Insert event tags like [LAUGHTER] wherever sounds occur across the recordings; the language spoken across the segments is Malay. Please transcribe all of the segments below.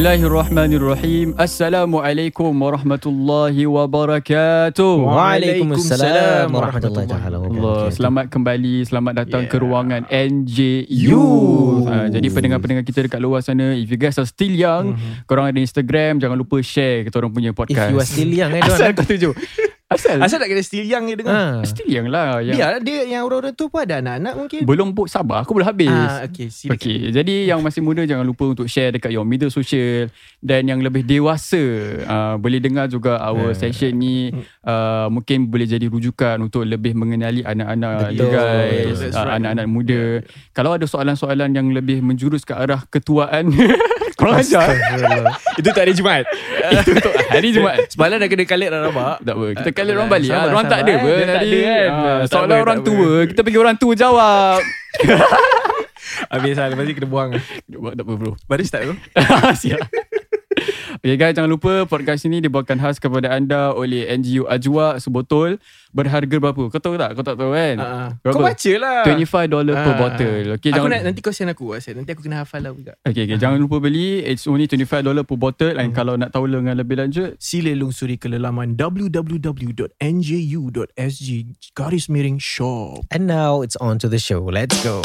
Bismillahirrahmanirrahim. Assalamualaikum warahmatullahi wabarakatuh. Waalaikumsalam warahmatullahi wabarakatuh. selamat kembali, selamat datang Yeah. ke ruangan NJU. Ha, jadi pendengar-pendengar kita dekat luar sana, if you guys are still young, mm-hmm. korang ada Instagram, jangan lupa share kita orang punya If podcast. you are still young eh [LAUGHS] Asal Don. kau tuju. Asal? Asal tak kena still young ni Ha. dengar. Still young lah. Yang Biar dia yang orang-orang tu pun ada anak-anak mungkin. Belum pun sabar, aku belum habis. Ah, okay, silakan. Okey, jadi yang masih muda jangan lupa untuk share dekat your media social dan yang lebih dewasa uh, boleh dengar juga our Eh. session ni uh, mungkin boleh jadi rujukan untuk lebih mengenali anak-anak you Betul. guys, That's uh, right. anak-anak muda. Kalau ada soalan-soalan yang lebih menjurus ke arah ketuaan, [LAUGHS] korang ajar. Itu tak ada Jumaat. [LAUGHS] Itu untuk hari Jumaat. Semalam dah kena kalik dah rabak. Tak apa, kita kalau orang balik ah. sabar, ha, orang tak ada eh. tadi. Kan? Ah, ha, Soalan orang tua, kita pergi orang tua jawab. [LAUGHS] Habis lah, lepas ni kena buang. Tak apa bro. Baris tak bro? [LAUGHS] Ah, siap. Okay guys, jangan lupa podcast ini dibawakan khas kepada anda oleh NGU Ajwa sebotol berharga berapa? Kau tahu tak? Kau tak tahu kan? Berapa? Kau baca lah. $25 per Ah, bottle. Okay, Aku jangan nak nanti kau send aku WhatsApp. Nanti aku kena hafal lah juga. Okay, okay, jangan lupa beli. It's only $25 per bottle and kalau nak tahu dengan lebih lanjut Sila lungsuri ke laman www.nju.sg garis miring shop. And now it's on to the show. Let's go.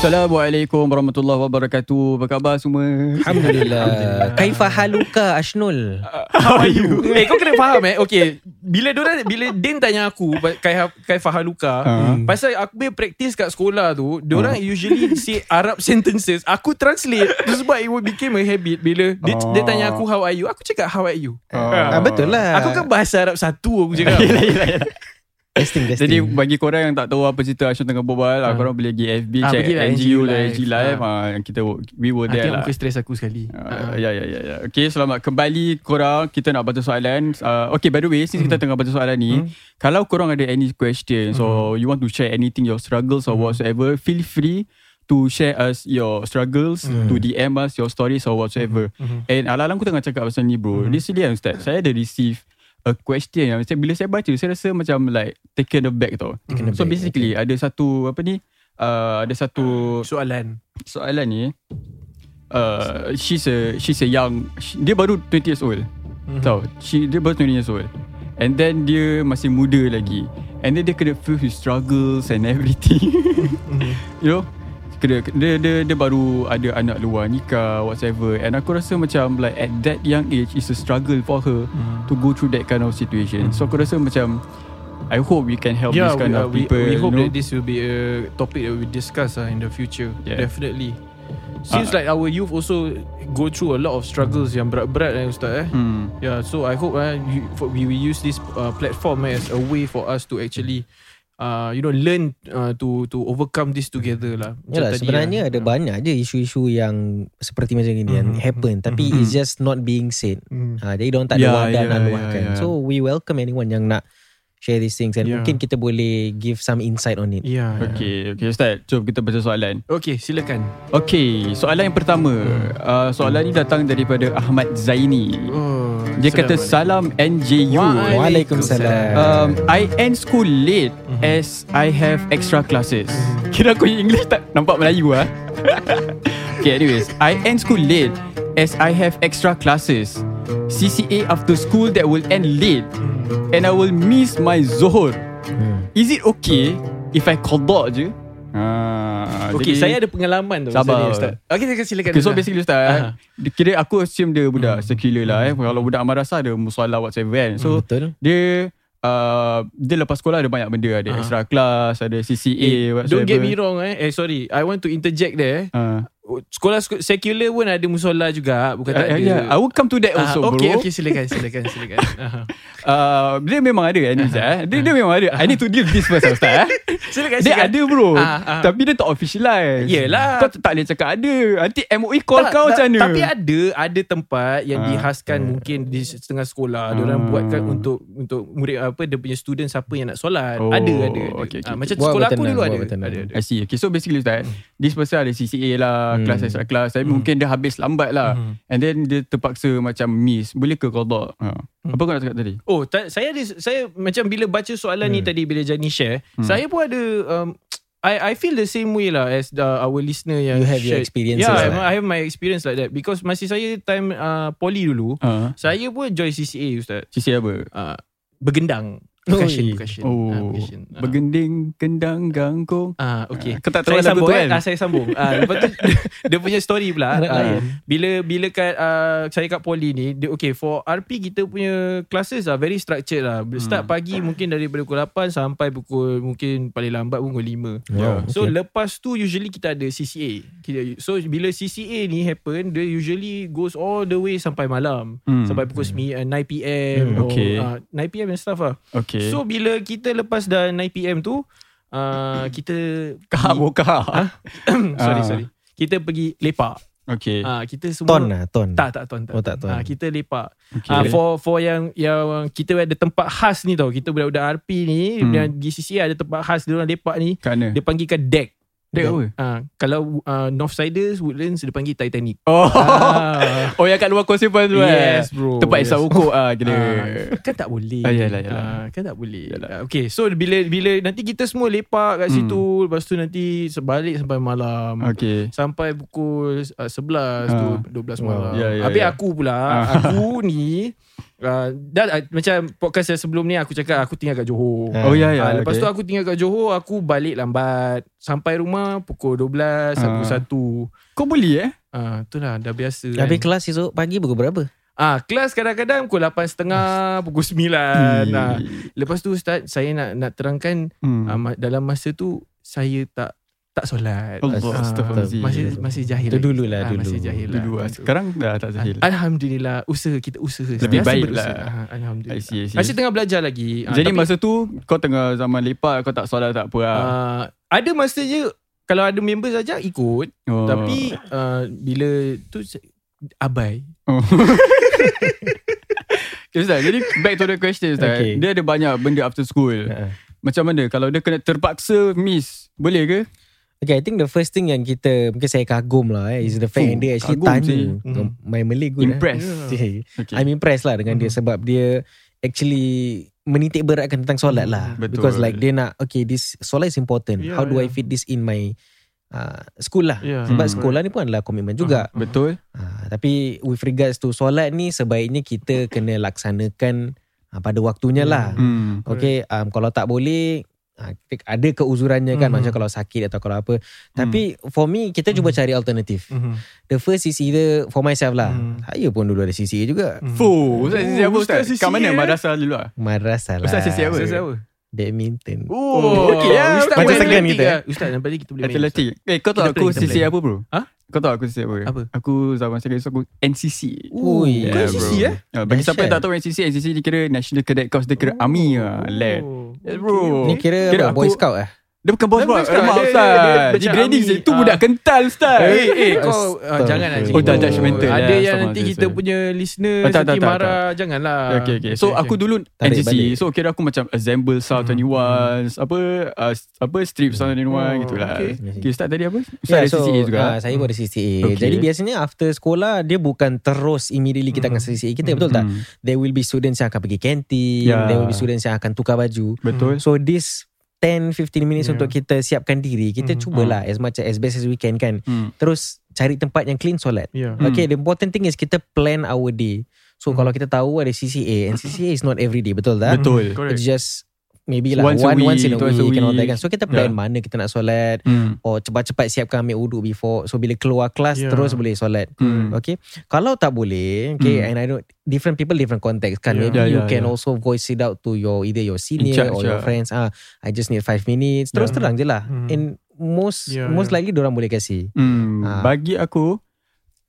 Assalamualaikum warahmatullahi wabarakatuh. Apa khabar semua? Alhamdulillah. Kaifa haluka Ashnul? How are you? eh kau kena faham eh Okay Bila diorang Bila Din tanya aku Kai, kai Fahaluka Ah. Pasal aku punya practice kat sekolah tu Diorang usually say Arab sentences Aku translate Tu sebab it became a habit Bila dia, Ah. dia tanya aku How are you Aku cakap how are you Ah, betul lah. Aku kan bahasa Arab satu Aku cakap [LAUGHS] testing, testing. Jadi bagi korang yang tak tahu apa cerita Ashun tengah berbual, ah. korang boleh pergi FB Ah, check pergi lah, NGU dan live. NG live. Ah. yang kita we were Nanti there yang lah. muka stres aku sekali Uh, ya ya ya ya. Okay selamat kembali korang kita nak baca soalan. Uh, okay by the way since kita tengah baca soalan ni, kalau korang ada any question so you want to share anything your struggles or whatsoever, feel free to share us your struggles, to DM us your stories or whatsoever. And alang-alang aku tengah cakap pasal ni bro. Recently kan Ustaz, saya ada receive a question yang macam bila saya baca saya rasa macam like taken aback tau. Taken so aback, basically ada satu apa ni uh, ada satu Soalan. soalan ni uh, she's a she's a young she, dia baru 20 years old. Mm-hmm. tahu she dia baru 20 years old. And then dia masih muda lagi. And then dia kena feel his struggles and everything. [LAUGHS] You know kena dia, dia dia baru ada anak luar nikah whatever and aku rasa macam like at that young age is a struggle for her Hmm. to go through that kind of situation so aku rasa macam I hope we can help Yeah, this kind we, uh, of we, people we hope you know? that this will be a topic that we discuss uh, in the future. Yeah. Definitely. Seems Ah. like our youth also go through a lot of struggles yang berat-berat eh Ustaz eh. hmm. Yeah, so I hope uh, you, for, we will use this uh, platform eh, as a way for us to actually uh, you know learn uh, to to overcome this together lah. Macam Yalah, tadi sebenarnya lah. ada banyak je isu-isu yang seperti macam ini yang Mhm, happen tapi it's just not being said. Hmm. Ha, jadi diorang tak ada Yeah, wadah yeah, nak yeah, luahkan. yeah. So we welcome anyone yang nak share these things and Yeah. mungkin kita boleh give some insight on it. Yeah. Okay, okay Ustaz, jom kita baca soalan. Okay, silakan. Okay, soalan yang pertama. Uh, soalan ni datang daripada Ahmad Zaini. Oh, Dia kata salam NJU. Waalaikumsalam. Um, I end school late as I have extra classes. Kira aku English tak nampak Melayu ah. [LAUGHS] okay, anyways, I end school late as I have extra classes. CCA after school that will end late and I will miss my Zohor. Hmm. Is it okay if I qada je? Ah, Okay, jadi- saya ada pengalaman tu Sabar. Ustaz. Okay, silakan silakan. Okay, so basically Ustaz uh dia Kira aku assume dia budak secular lah eh Kalau budak madrasah Ada musalah whatsoever kan So Betul. dia uh, Dia lepas sekolah Ada banyak benda Ada extra class Ada CCA Eh, don't get me wrong eh. Eh sorry, I want to interject there. uh, sekolah sek- sekular pun ada musola juga bukan tak Uh, ada. yeah, I will come to that Ah, also, okay, bro. okay, silakan, silakan, silakan. Aha. [LAUGHS] Uh, dia memang ada Anis eh. Dia, dia memang ada. I need to deal with this first [LAUGHS] Ustaz eh. Silakan, Dia silakan. ada bro ah. Tapi dia tak officialize Yelah. Kau tak boleh cakap ada Nanti MOE call Tak, kau tak, macam mana Tapi ada ada tempat yang Ah. dihaskan mungkin di setengah sekolah. Dia orang Ah. buatkan untuk untuk murid apa dia punya student siapa yang nak solat. Oh, ada ada. ada. okay, okay, okay. macam Buat sekolah aku dulu ada. ada, ada. I see Okay so basically Ustaz This person ada CCA lah Hmm. Kelas extra kelas Tapi mungkin dia habis lambat lah Hmm. And then dia terpaksa macam miss Boleh ke kau tak ha. Hmm. Apa kau nak cakap tadi Oh, ta- saya ada saya macam bila baca soalan ni tadi bila Jani share, Hmm. saya pun ada um, I I feel the same way lah as the, our listener yang You have your shared. experiences Yeah, lah. I have my experience like that because masih saya time uh, poly dulu, ha. saya pun join CCA ustaz. CCA apa Uh, bergendang. Percussion, Oi. percussion. Oh Ah, percussion. Ah. Bergending Kendang Gangkong Ah, okay. Kau tak Saya tahu lagu sambung tu kan Ah, saya sambung. Ah, lepas tu [LAUGHS] dia punya story pula. Ah, lain. bila bila kat uh, saya kat poly ni, dia, okay for RP kita punya classes are very structured lah. Start Hmm. pagi mungkin daripada pukul 8 sampai pukul mungkin paling lambat pukul 5. Wow, So okay. lepas tu usually kita ada CCA. Kita, so bila CCA ni happen, dia usually goes all the way sampai malam. Hmm. Sampai pukul 9, uh, 9 PM Hmm, or okay. uh, 9 PM and stuff lah. Okay So bila kita lepas dah 9 PM tu, uh, [CLEARS THROAT] kita Kahak pergi- bokah [CLEARS THROAT] sorry Ah. sorry. Kita pergi lepak. Okay Ah kita semua Ton lah Ton tak tak ton tak. Oh, tak ton. Ah kita lepak. Okay. Ah for for yang yang kita ada tempat khas ni tau. Kita budak-budak RP ni Hmm. dan GCC ada tempat khas dia orang lepak ni. Kat mana Dia panggilkan deck. Deck apa Ah kalau uh, Northsiders Woodlands dia panggil Titanic. Oh Ah. Oh yang kat luar Causeway Point tu eh Yes bro. Tempat yes. isap ukuk ah kira. Ah, kan tak boleh. Ah, yalah, yalah. Ah, kan tak boleh. Yalah. Ah, okay, so bila bila nanti kita semua lepak kat Hmm. situ, lepas tu nanti sebalik sampai malam. Okay. Sampai pukul uh, 11 Ah. tu 12 malam. Ya, ya, Habis ya. aku pula, Ah. aku [LAUGHS] ni uh, dah uh, macam podcast yang sebelum ni aku cakap aku tinggal kat Johor. Ah. Oh ya ya. Ah, lepas okay. tu aku tinggal kat Johor, aku balik lambat. Sampai rumah pukul 12, Ah. pukul 1. Kau boleh eh? Ah, itulah dah biasa. Habis Kan. kelas esok pagi pukul berapa? Ah, kelas kadang-kadang pukul 8.30, [LAUGHS] pukul 9. Nah, lepas tu ustaz, saya nak nak terangkan Hmm. ma- dalam masa tu saya tak tak solat. Allah, Ah, astagfirullahaladzim. masih masih jahil. Itu dulu lah, Ah, dulu. Masih jahil lah. Dulu ah. Untuk- Sekarang dah tak jahil. Al- Alhamdulillah usaha kita usaha Lebih Biasa baik berusaha. lah. Ah, Alhamdulillah I see, I see. Masih tengah belajar lagi Jadi tapi, masa tu kau tengah zaman lepak kau tak solat tak apa lah. ah, Ada masa je Kalau ada members ajak ikut oh. Tapi Bila tu Abai Oh. [LAUGHS] okay, Ustaz, jadi back to the question Ustaz. Okay. Dia ada banyak benda after school. Ha. Macam mana kalau dia kena terpaksa miss, boleh ke? Okay, I think the first thing yang kita mungkin saya kagum lah eh, is the fact yang dia actually tanya. sih. Mm. My Malay good. Impress. Eh. Okay. I'm impressed lah dengan dia sebab dia actually menitik beratkan tentang solat lah. Betul. Because like dia nak, okay, this solat is important. Yeah, How do I yeah. fit this in my uh, school lah? Yeah, Sebab Hmm. sekolah ni pun adalah komitmen juga. Betul? Uh, tapi with regards to solat ni sebaiknya kita kena laksanakan uh, pada waktunya lah. Hmm. Okay, um, kalau tak boleh uh, kita- ada keuzurannya kan Mhm. macam kalau sakit atau kalau apa. Tapi for me kita cuba cari alternatif. Mhm. The first is either for myself lah. Mhm. Saya pun dulu ada CCA juga. Mhm. Fuh, Ustaz sisi apa Ustaz? Ustaz Kat mana CCA? madrasah dulu lah? Madrasah lah. Ustaz sisi apa? Ustaz siapa? Badminton. Oh, okey lah. Ustaz Macam segan kita, lah. Ustaz nampak tadi kita boleh main. Atletik. Eh kau tahu aku play. apa bro? Ha? Kau tahu aku sisi apa? Apa? Aku zaman secondary school aku NCC. Ui. Kau Yeah, NCC bro. eh? Ah, bagi siapa yang tak tahu NCC, NCC dia kira National Cadet Corps, dia kira army lah. Lad. Oh. Yes bro. Ni kira, Kira apa, Boy aku- Scout lah. Dia bukan bos bos. Dia- dia- Ustaz. dia Di macam grading army. itu Ah. budak kental Ustaz. Eh, eh kau uh, jangan anjing. Oh, dah judgemental Ada lah. yang nanti kita punya listener Oh, tak, tak, nanti tak, marah. Janganlah. Okay, okay. So aku dulu Tarik NCC. balik. So kira aku macam assemble South 21 apa uh, apa strip South 21 Oh, gitulah. okay. Okay, start tadi apa? Ustaz Yeah, ada CCA juga. ah, saya pun ada CCA. Okay. Jadi biasanya after sekolah dia bukan terus immediately kita akan CCA kita betul tak? Hmm, There will be students yang akan pergi kantin, Yeah. there will be students yang akan tukar baju. Betul. So this 10-15 minutes Yeah. untuk kita siapkan diri, kita Mhm. cubalah as much as best as we can kan. Hmm. Terus cari tempat yang clean solat. Yeah. Okay, the important thing is kita plan our day. So Hmm. kalau kita tahu ada CCA and CCA is not every day, betul tak? Betul. Correct. It's just maybe lah Once a one once in a week, a week, and all that week. kan. So kita plan Yeah. mana kita nak solat Hmm. or cepat-cepat siapkan ambil wuduk before. So bila keluar kelas Yeah. terus boleh solat. Hmm. Okay. Kalau tak boleh, okay, Hmm. and I don't different people different context kan. Yeah. Maybe Yeah, you yeah, can yeah. also voice it out to your either your senior charge, or your yeah. friends. Ah, I just need five minutes. Terus Yeah. terang je lah. Hmm. And most Ya, most ya. likely orang boleh kasih. Hmm, Ah. Bagi aku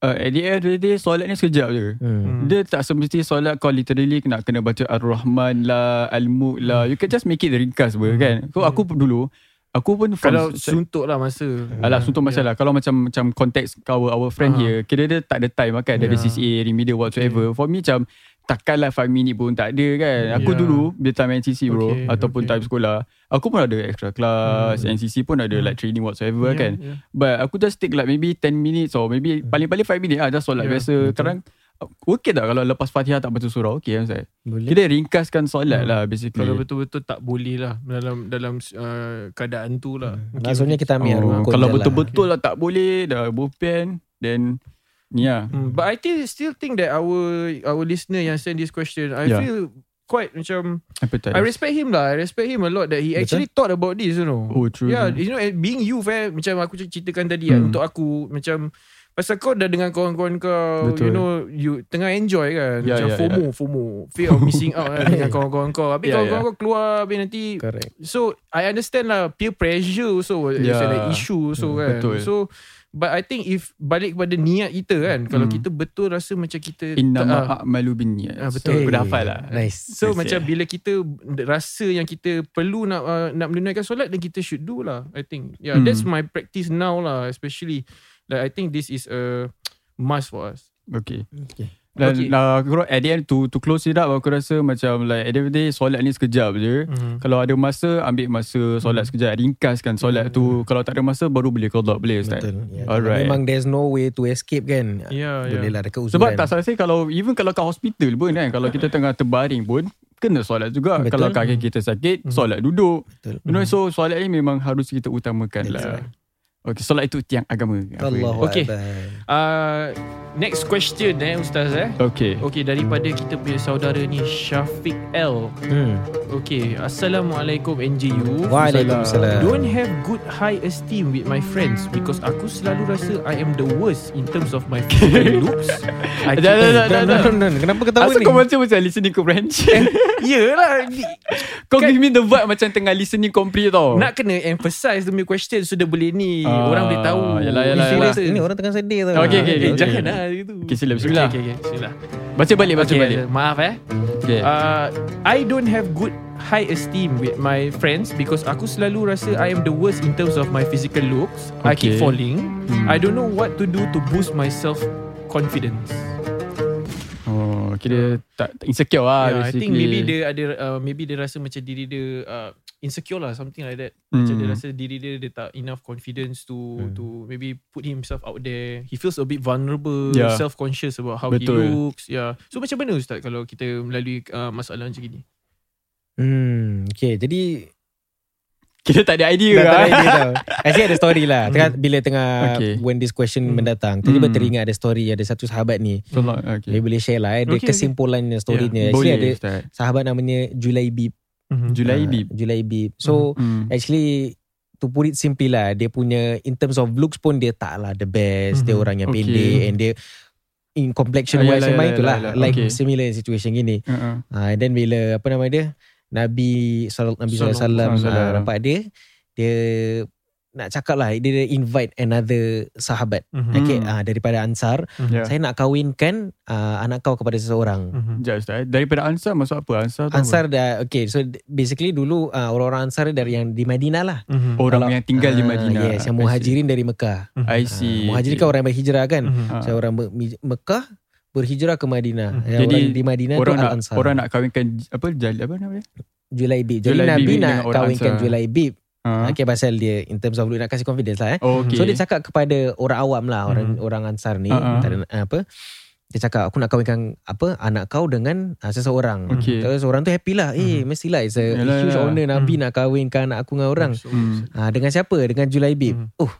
uh, At the end of the day Solat ni sekejap je Hmm. Dia tak semesti solat kau literally nak kena baca Ar-Rahman lah, Al-Mulk lah. You can just make it ringkas ber, kan. So aku pun dulu, aku pun from, Kalau suntuk lah masa. Alah suntuk masalah Kalau macam macam konteks our, our friend Ah. here Kira dia tak ada time kan Dari Yeah. CCA, remedial whatsoever For me macam Takkanlah 5 minit pun tak ada kan Aku Yeah. dulu Bila time NCC bro Okay, Ataupun okay. time sekolah Aku pun ada extra class Hmm. NCC pun ada Hmm. like training whatsoever Yeah, kan yeah. But aku just take like maybe 10 minutes Or maybe paling-paling 5 minit lah Just solat Yeah, biasa Kadang Okay tak kalau lepas fatihah tak baca surah Okay kan saya Boleh. Kita ringkaskan solat Hmm. lah basically Kalau betul-betul tak boleh lah dalam dalam uh, keadaan tu lah. Okay, Maksudnya kita ambil Oh, kalau je lah. betul-betul lah tak boleh Dah bopen Then Ni lah Hmm, but I think still think that our our listener yang send this question, I Yeah. feel quite macam Appetite I respect him lah. I respect him a lot that he Betul. actually thought about this, you know. Oh true Yeah, you know, being youth eh, macam aku ceritakan tadi Hmm. kan, untuk aku macam pasal kau dah dengan kawan-kawan kau, Betul. you know, you tengah enjoy kan, Ya, macam ya, FOMO, FOMO, fear of missing out kan, [LAUGHS] dengan kawan-kawan kau. Habis Ya, kawan-kawan ya. kau keluar, habis nanti Correct. So I understand lah peer pressure is Yeah. an issue so kan. betul. So but I think if balik kepada niat kita kan, kalau Hmm. kita betul rasa macam kita Inna ah, ma'amalu bin niyat Ah, betul. Aku dah hafal lah Nice. So Yes, macam yeah. bila kita rasa yang kita perlu nak uh, nak menunaikan solat then kita should do lah I think. Yeah, Hmm. that's my practice now lah especially like I think this is a must for us. Okay Okay. Dan Okay. aku, at the end to, to close it up Aku rasa macam like At the end of the day Solat ni sekejap je Mhm. Kalau ada masa Ambil masa solat sekejap Ringkaskan solat tu Kalau tak ada masa Baru boleh qadha Boleh Ustaz Betul. Ya, Alright. Memang there's no way to escape kan. Yeah, Boleh yeah. lah dekat uzuran. Sebab tak salah saya Kalau even kalau kat hospital pun kan Kalau kita tengah terbaring pun Kena solat juga Betul. Kalau kaki kita sakit Solat duduk Betul. You know so solat ni memang harus kita utamakan That's lah Okay solat itu tiang agama Allah Okay. Uh, next question eh Ustaz eh. Okay Okay daripada kita punya saudara ni Syafiq L. Hmm. Okay, Assalamualaikum NJU. Waalaikumsalam. Don't have good high esteem with my friends because aku selalu rasa I am the worst in terms of my [LAUGHS] physical looks. Dah, dah, dah, dah, Kenapa ketawa Asal ni? kau macam macam listening comprehension [LAUGHS] Yelah ni- Kau Kan- give me the vibe macam tengah listening complete tau Nak kena emphasize demi question So dia boleh ni Ah, Orang boleh tahu yalah, yalah, yalah. Ini ke? orang tengah sedih tau. Okay, okay, okay. jangan lah gitu Okay, sila, bismillah. Okay okay, okay sila Baca balik Baca Okay, balik Maaf eh okay. uh, I don't have good high esteem with my friends because aku selalu rasa I am the worst in terms of my physical looks. I keep Okay. falling. Hmm. I don't know what to do to boost my self confidence. Oh Kira tak, tak insecure lah yeah, I basically. think maybe dia ada uh, maybe dia rasa macam diri dia uh, insecure lah something like that. Macam dia Hmm. rasa diri dia dia tak enough confidence to Hmm. to maybe put himself out there. He feels a bit vulnerable, Yeah. self conscious about how Betul. he looks. Yeah. So macam mana ustaz kalau kita melalui uh, masalah macam gini? Hmm. Okay, jadi Kira tak ada idea Dah lah tak ada idea tau Actually ada story lah tengah, Bila tengah Okay. When this question Hmm. mendatang Tiba-tiba Hmm. teringat ada story Ada satu sahabat ni So, lah, Dia okay. boleh share lah eh. Dia Okay, okay. kesimpulannya storynya Actually Boleh ada Ustaz Sahabat namanya Julaibib Julai Ah, Bib Julaibib So hmm. actually To put it simply lah Dia punya In terms of looks pun Dia tak lah the best Dia Mhm. orang yang Okay. pendek And dia In complexion Ah, wise yalah, Memang yalah, itulah Like okay. similar situation gini uh-uh. uh, And then bila Apa nama dia Nabi Sal- Nabi Sallallahu alaihi wasallam. uh, Nampak dia Dia Nak cakap lah Dia invite another Sahabat. Mhm. Okay uh, Daripada Ansar. Ya. Saya nak kahwinkan uh, Anak kau kepada seseorang. Mhm. Sekejap Ustaz. Daripada Ansar masuk apa? Ansar tu Ansar dah Okay so basically dulu uh, Orang-orang Ansar dari yang di Madinah lah. Mhm. apa? Orang Kalau- yang tinggal di Ah, Madinah. Yes yang muhajirin dari Mekah. I Ah, see Muhajirin kan orang yang berhijrah kan? Mhm. Ah. Saya orang Me- Mekah Berhijrah ke Madinah. Mhm. Yang Jadi, orang di Madinah tu Orang nak Al-Ansar Orang nak kahwinkan Apa? Jali apa namanya Julaibib. Jadi Julaibib Nabi nak kahwinkan Ansar. Julaibib ha? Okay pasal dia In terms of look Nak kasih confidence lah eh Oh, okay. So dia cakap kepada Orang awam lah Orang Mhm. orang Ansar ni Ah, ah. tak ada, apa Dia cakap Aku nak kahwinkan Apa Anak kau dengan uh, Seseorang Okay. Terus orang tu happy lah Eh mestilah It's a Yalah, huge yalah. honour Nabi Mhm. nak kahwinkan Anak aku dengan orang Hmm. Ah, Dengan siapa Dengan Julaibib Mhm. Oh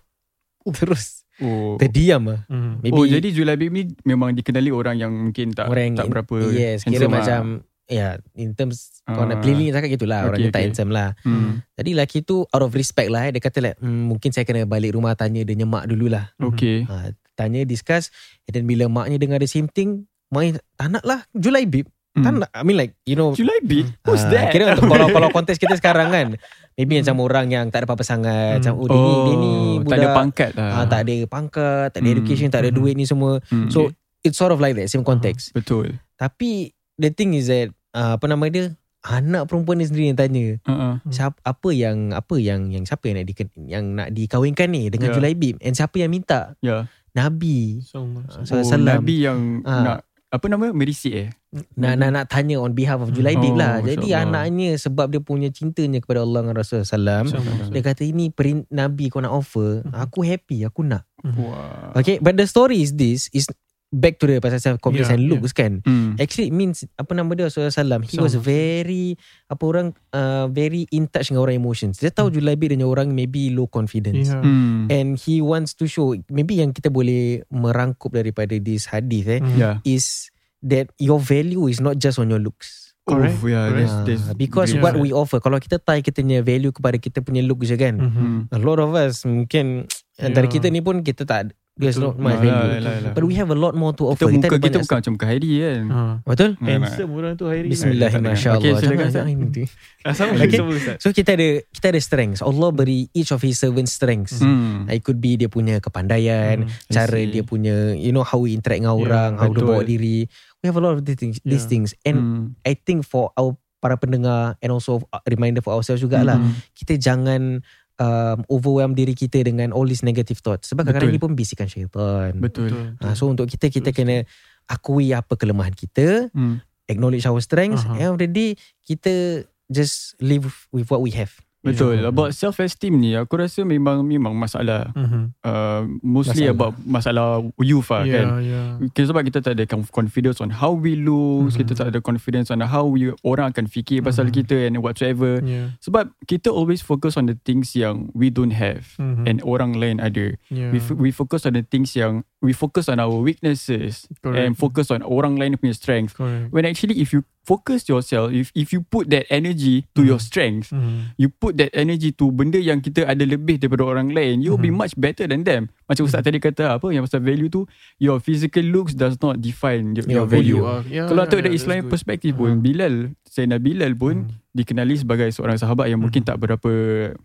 Terus Oh. Terdiam lah Mhm. Maybe oh jadi Julabib ni memang dikenali orang yang mungkin tak orang tak berapa Yes Kira handsome macam lah. Ya in terms Kau Ah. nak pilih cakap gitulah Orang Okay, tak okay. handsome lah Hmm. Jadi lelaki tu Out of respect lah eh, Dia kata like hmm, Mungkin saya kena balik rumah Tanya dia nyemak dululah Okay. ha, Tanya discuss And then bila maknya dengar the same thing Maknya tak nak lah Julaibib Hmm. Kan I mean like You know Julaibi? Who's ah, that? Kira untuk kalau kalau [LAUGHS] konteks kita sekarang kan Maybe macam orang yang tak ada apa-apa sangat Macam oh, dia ni, dia ni Oh, budak tak ada pangkat lah. ah, Tak ada pangkat Tak ada Hmm. education Tak ada Hmm. duit ni semua Hmm. So it's sort of like that Same context Betul. Tapi The thing is that uh, Apa nama dia Anak perempuan ni sendiri yang tanya Uh-uh. siapa apa yang apa yang yang siapa yang nak di, yang nak dikahwinkan ni dengan Ya. Julaibib and siapa yang minta Ya. Nabi So, Oh, Salam. Nabi yang Ah. nak apa nama merisik eh? nak, nak nak tanya on behalf of Julaibib Oh, lah. Masya Jadi Allah. anaknya sebab dia punya cintanya kepada Allah dan Rasulullah SAW. Dia kata ini perin, Nabi kau nak offer. Aku happy, aku nak. Wah. Okay, but the story is this is back to the pasal self confidence Yeah, and yeah. looks kan. Hmm. Actually it means apa nama dia Rasulullah SAW. He was Sama. very apa orang uh, very in touch dengan orang emotions. Dia tahu Julaibib dan orang maybe low confidence. Yeah. Hmm. And he wants to show maybe yang kita boleh merangkup daripada this hadith eh Mm. Yeah. is that your value is not just on your looks. Correct, Oh, yeah, correct. There's, there's, Ah, because Yeah. what we offer kalau kita tie kita punya value kepada kita punya look je kan. Mhm. Hmm. A lot of us mungkin antara Yeah. kita ni pun kita tak there's Betul. not much Alah, value. alah, alah. But we have a lot more to offer. Kita muka kita bukan macam Khairi kan. Ah. Betul? Nah, Handsome orang tu Hairi. Bismillah silakan, jangan ini. Ah, sama Okay. Ustaz. So kita ada kita ada strengths. Allah beri each of his servants strengths. Hmm. It could be dia punya kepandaian, Hmm, cara dia punya you know how we interact dengan Yeah, orang, how dia betul. bawa diri. We have a lot of these things, these Yeah. things. and Hmm. I think for our para pendengar and also a reminder for ourselves jugalah Hmm. kita jangan um, overwhelm diri kita dengan all these negative thoughts sebab kadang-kadang Betul. ini pun bisikan syaitan. Betul. Ha, so untuk kita kita kena akui apa kelemahan kita, Hmm. acknowledge our strengths, uh-huh. end of the day kita just live with what we have. Betul. Yeah. About self esteem ni aku rasa memang memang masalah Mhm. uh, mostly Masalah. about masalah youth lah Yeah, kan. yeah. Sebab kita tak ada conf- confidence on how we look, Mhm. kita tak ada confidence on how we orang akan fikir pasal Mhm. kita and whatsoever. Yeah. Sebab kita always focus on the things yang we don't have Mhm. and orang lain ada. yeah. We f- we focus on the things yang we focus on our weaknesses Correct. and focus on orang lain punya strength. Correct. When actually if you focus yourself, if if you put that energy to Mhm. your strength, Mhm. you put that energy to benda yang kita ada lebih daripada orang lain, you'll be Mhm. much better than them. Macam Ustaz tadi kata apa yang pasal value tu, your physical looks does not define your, Your value. Are- yeah, Kalau yeah, tengok dari yeah, Islamic perspektif pun, Mhm. Bilal, Sayyidina Bilal pun Mhm. dikenali sebagai seorang sahabat yang mungkin Mhm. tak berapa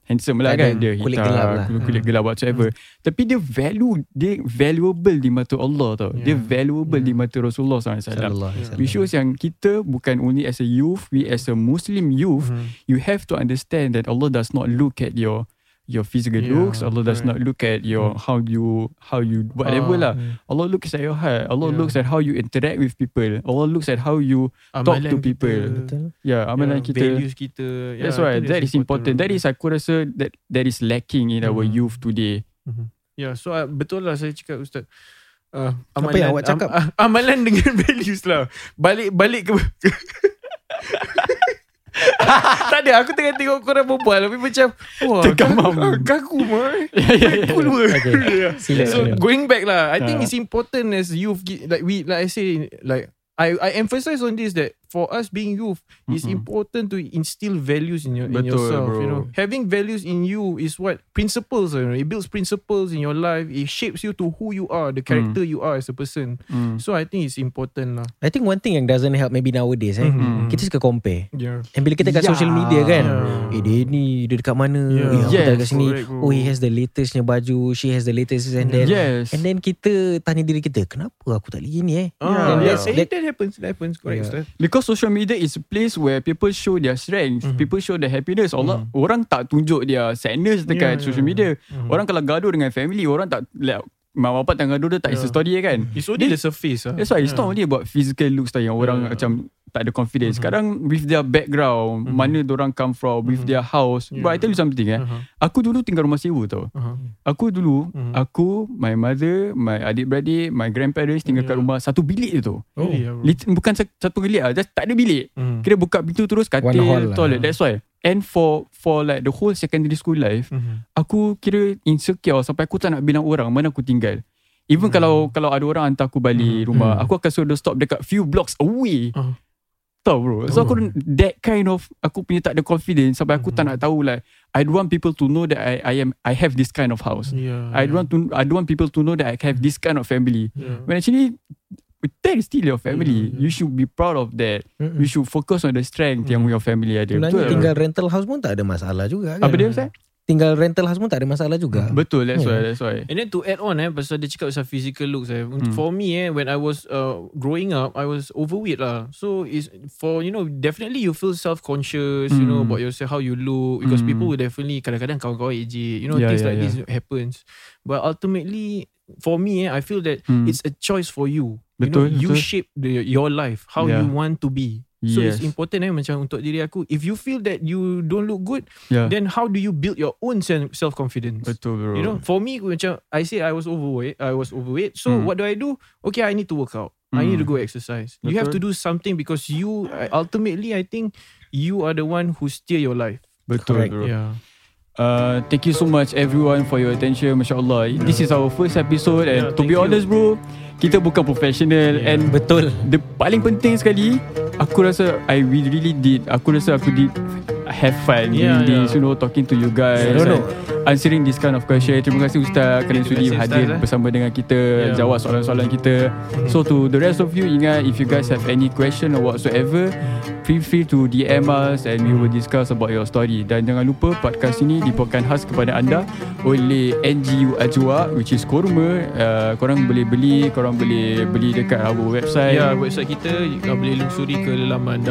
handsome lah ada kan. Dia kulit hitam, gelap lah. kulit, gelap whatsoever. Tapi dia value, dia valuable di mata Allah tau. Dia Yeah. valuable di Yeah. mata Rasulullah SAW. Sallallahu wasallam. Which shows yang kita bukan only as a youth, we as a Muslim youth, Mhm. you have to understand that Allah does not look at your your physical Yeah, looks. Allah does correct. not look at your how you how you whatever Ah, lah. mm. Allah looks at your heart. Allah Yeah. looks at how you interact with people. Allah looks at how you talk Amalan to people. kita, yeah amalan yeah, kita. Values kita. That's Yeah, why think that is important. That is aku rasa that that is lacking in our Mhm. youth today. Ya, so uh, betul lah saya cakap Ustaz. Uh, Apa yang awak cakap? Am, uh, [LAUGHS] amalan dengan [LAUGHS] values lah. Balik balik ke [LAUGHS] [LAUGHS] tak ada Aku tengah tengok korang berbual Tapi macam Wah Tergamam. kaku- Kaku mah Cool Okay. [LAUGHS] yeah. Sila, So sila. going back lah I think Ah. it's important as youth Like we Like I say Like I I emphasize on this that for us being youth, it's Mm-mm. important to instill values in your in Betul, yourself. You bro. know, having values in you is what principles. You know, it builds principles in your life. It shapes you to who you are, the character you are as a person. Mm. So I think it's important lah. I think one thing yang doesn't help maybe nowadays eh. Mhm. Kita suka compare. Yeah. And bila kita kat Yeah. social media kan. Yeah. Eh dia ni dia dekat mana? Yeah. Eh, aku Yes, tak dekat sini. correct, bro. Oh he has the latestnya baju, she has the latest and then Yes. and then kita tanya diri kita, kenapa aku tak boleh gini eh? Ah, Yeah. yeah, That- that, that happens. That happens. Correct, Yeah. Because social media is a place where people show their strength, Mhm. people show their happiness. Allah, orang tak tunjuk dia sadness dekat Yeah, social yeah. media. Mhm. Orang kalau gaduh dengan family, orang tak like, mak bapak tengah gaduh dia tak Yeah. Insta story kan. It's only Dia- the surface. ah. That's why it's Yeah. not only about physical looks tau yang orang Yeah. macam tak ada confidence. Mhm. Kadang with their background, Mhm. mana orang come from, with Mhm. their house. Yeah. But I tell you something eh. Uh-huh. Aku dulu tinggal rumah sewa tau. Uh-huh. Aku dulu, Mhm. aku, my mother, my adik-beradik, my grandparents tinggal kat Yeah. rumah satu bilik je tu. Oh, yeah, bro. Bukan sa- satu bilik lah, just tak ada bilik. Mhm. Kira buka pintu terus katil, lah. toilet. That's why. And for for like the whole secondary school life, Mhm. aku kira insecure sampai aku tak nak bilang orang mana aku tinggal. Even Hmm. kalau kalau ada orang hantar aku balik Hmm. rumah, Hmm. aku akan suruh dia stop dekat few blocks away. Ah. Tahu bro. So Oh. aku that kind of aku punya tak ada confidence sampai aku tak Hmm. nak tahu like I don't want people to know that I I am I have this kind of house. Yeah, I don't want to I don't want people to know that I have this kind of family. Yeah. When actually that is still your family. Mm. You should be proud of that. Mm-mm. You should focus on the strength yang Mm. your family ada. Sebenarnya Betul. tinggal rental house pun tak ada masalah juga kan. Apa dia Ustaz? Tinggal rental house pun tak ada masalah juga. Betul, that's Yeah. why, that's why. And then to add on eh Pasal dia cakap pasal physical looks eh Hmm. For me eh When I was uh, growing up I was overweight lah So it's For you know Definitely you feel self-conscious You know Hmm. about yourself How you look Because Hmm. people will definitely Kadang-kadang kawan-kawan ejek You know Yeah, things yeah, like yeah. this happens But ultimately For me eh I feel that Hmm. It's a choice for you Betul, you know, You betul. shape the, your life How Yeah. you want to be So Yes. it's important eh Macam untuk diri aku If you feel that You don't look good Yeah. Then how do you build Your own self- self-confidence Betul bro. You know, for me macam I say I was overweight, I was overweight. So Hmm. what do I do? Okay, I need to work out. I need to Hmm. go exercise. You have to Betul. do something because you uh, ultimately I think you are the one who steer your life. Betul Correct. bro. Yeah. Uh, thank you so much everyone for your attention. Masya Allah. This is our first episode and Yeah, to be you. honest bro, kita bukan professional Yeah. and Betul. the paling penting sekali, aku rasa I really did. Aku rasa aku did have fun Yeah, doing this, yeah. you know, talking to you guys. Don't know. and Answering this kind of question. Terima kasih Ustaz kerana sudi hadir Ustaz, eh. bersama dengan kita, Yeah. jawab soalan-soalan kita. So to the rest of you, ingat if you guys have any question or whatsoever, feel free to DM us and we will discuss about your story. Dan jangan lupa podcast ini dibawakan khas kepada anda oleh NGU Ajwa which is kurma. Uh, korang boleh beli, korang boleh beli dekat our website. Ya, website kita uh, boleh lungsuri ke laman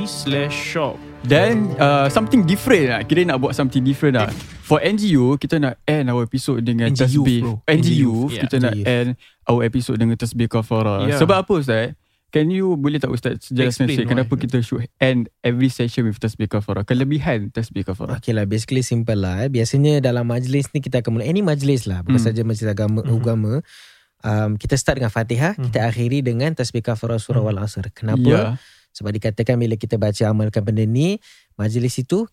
www.nju.sg/shop. Dan uh, something different lah Kira nak buat something different lah For NGU Kita nak end our episode Dengan NG Youth, tasbih bro. NG NG Youth Youth, Kita yeah. nak end Our episode dengan tasbih kafara Yeah. Sebab apa Ustaz Can you boleh tak Ustaz jelaskan Explain sikit Kenapa why. kita should end Every session with tasbih kafara Kelebihan tasbih kafara Okay lah basically simple lah eh. Biasanya dalam majlis ni kita akan mula Any majlis lah Bukan Hmm. saja majlis agama, Hmm. agama um, Kita start dengan fatihah Hmm. Kita akhiri dengan tasbih kafarah surah Hmm. wal asr Kenapa? Ya Sebab dikatakan bila kita baca amalkan benda ni Majlis itu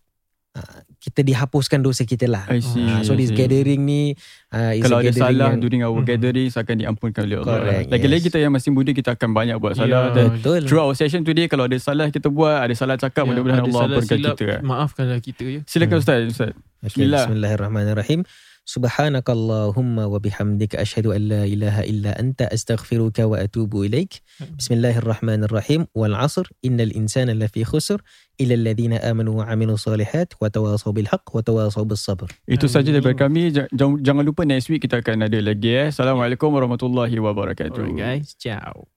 uh, Kita dihapuskan dosa kita lah I see, Ah, So I this see. gathering ni uh, is Kalau ada gathering salah yang, During our Mhm. gatherings Akan diampunkan oleh Allah Correct, Lagi-lagi yes. kita yang masih muda Kita akan banyak buat salah Ya. Dan Betul through our session today Kalau ada salah kita buat Ada salah cakap Ya, Mudah-mudahan ada Allah salah ampunkan silap, kita Maafkanlah kita ya. Silakan Hmm. Ustaz, Ustaz. Okay, Bismillah. Bismillahirrahmanirrahim. Subhanakallahumma wa bihamdika asyhadu an la ilaha illa anta astaghfiruka wa atubu ilaik. Bismillahirrahmanirrahim. Wal 'asr innal insana lafi khusr illa alladhina amanu wa 'amilus solihat wa tawasaw bil haqq wa tawasaw bis sabr. Itu saja daripada kami. Ja- Jangan, jangan lupa next week kita akan ada lagi eh. Assalamualaikum warahmatullahi wabarakatuh. Alright guys, ciao.